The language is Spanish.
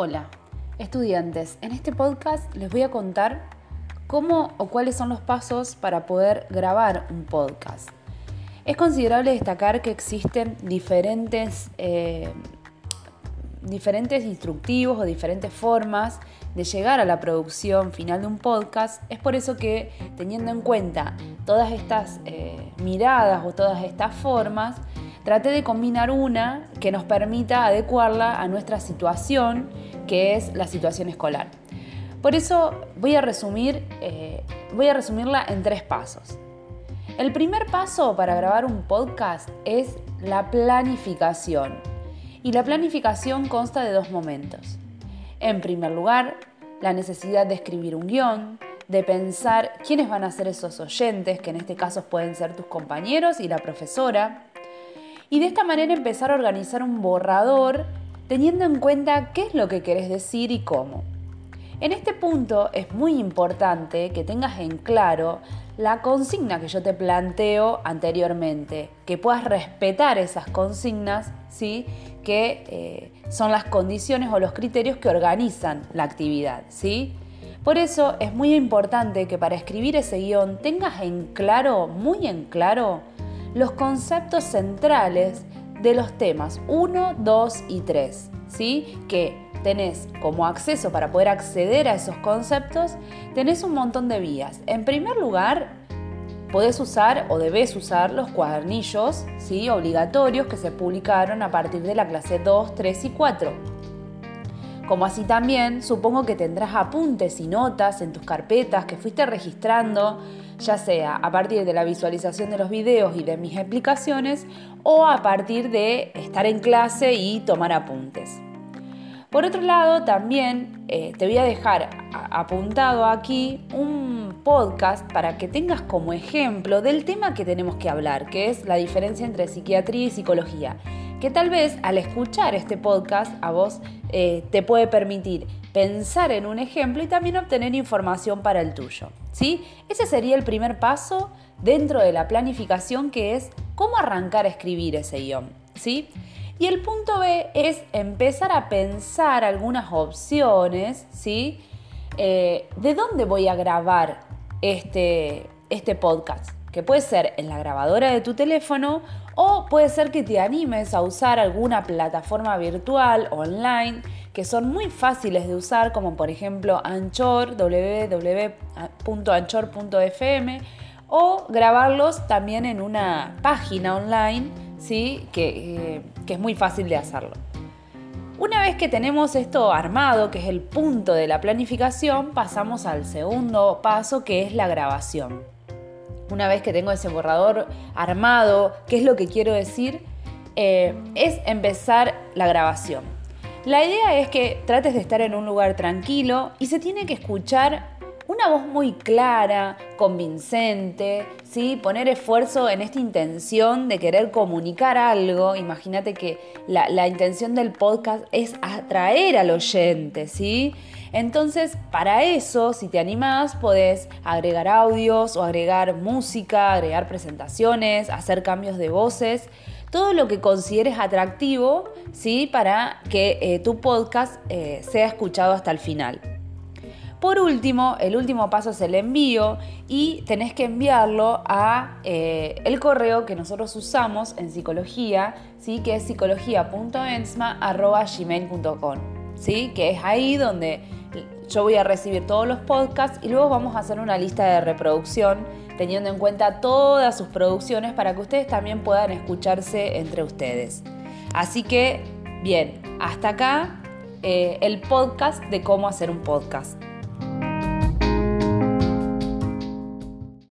Hola, estudiantes. En este podcast les voy a contar cómo o cuáles son los pasos para poder grabar un podcast. Es considerable destacar que existen diferentes, eh, diferentes instructivos o diferentes formas de llegar a la producción final de un podcast. Es por eso que teniendo en cuenta todas estas eh, miradas o todas estas formas, traté de combinar una que nos permita adecuarla a nuestra situación, que es la situación escolar. Por eso voy a, resumir, eh, voy a resumirla en tres pasos. El primer paso para grabar un podcast es la planificación. Y la planificación consta de dos momentos. En primer lugar, la necesidad de escribir un guion, de pensar quiénes van a ser esos oyentes, que en este caso pueden ser tus compañeros y la profesora, y de esta manera empezar a organizar un borrador teniendo en cuenta qué es lo que querés decir y cómo. En este punto es muy importante que tengas en claro la consigna que yo te planteo anteriormente, que puedas respetar esas consignas, ¿sí? que eh, son las condiciones o los criterios que organizan la actividad. ¿sí? Por eso es muy importante que para escribir ese guion tengas en claro, muy en claro, los conceptos centrales de los temas 1, 2 y 3, ¿sí? que tenés como acceso para poder acceder a esos conceptos, tenés un montón de vías. En primer lugar, podés usar o debes usar los cuadernillos ¿sí? obligatorios que se publicaron a partir de la clase 2, 3 y 4 como así también supongo que tendrás apuntes y notas en tus carpetas que fuiste registrando, ya sea a partir de la visualización de los videos y de mis explicaciones o a partir de estar en clase y tomar apuntes. Por otro lado, también eh, te voy a dejar apuntado aquí un podcast para que tengas como ejemplo del tema que tenemos que hablar, que es la diferencia entre psiquiatría y psicología que tal vez al escuchar este podcast a vos eh, te puede permitir pensar en un ejemplo y también obtener información para el tuyo. ¿sí? Ese sería el primer paso dentro de la planificación que es cómo arrancar a escribir ese guion. ¿sí? Y el punto B es empezar a pensar algunas opciones, ¿sí? Eh, ¿De dónde voy a grabar este, este podcast? que puede ser en la grabadora de tu teléfono o puede ser que te animes a usar alguna plataforma virtual online que son muy fáciles de usar, como por ejemplo Anchor, www.anchor.fm o grabarlos también en una página online, ¿sí? que, eh, que es muy fácil de hacerlo. Una vez que tenemos esto armado, que es el punto de la planificación, pasamos al segundo paso, que es la grabación una vez que tengo ese borrador armado, qué es lo que quiero decir, eh, es empezar la grabación. La idea es que trates de estar en un lugar tranquilo y se tiene que escuchar una voz muy clara, convincente, ¿sí? poner esfuerzo en esta intención de querer comunicar algo. Imagínate que la, intención del podcast es atraer al oyente, ¿sí? Entonces, para eso, si te animás, podés agregar audios o agregar música, agregar presentaciones, hacer cambios de voces, todo lo que consideres atractivo, ¿sí? Para que eh, tu podcast eh, sea escuchado hasta el final. Por último, el último paso es el envío y tenés que enviarlo a eh, el correo que nosotros usamos en psicología, ¿sí? que es psicología.ensma.gmail.com, ¿sí? que es ahí donde yo voy a recibir todos los podcasts y luego vamos a hacer una lista de reproducción teniendo en cuenta todas sus producciones para que ustedes también puedan escucharse entre ustedes. Así que, bien, hasta acá eh, el podcast de cómo hacer un podcast.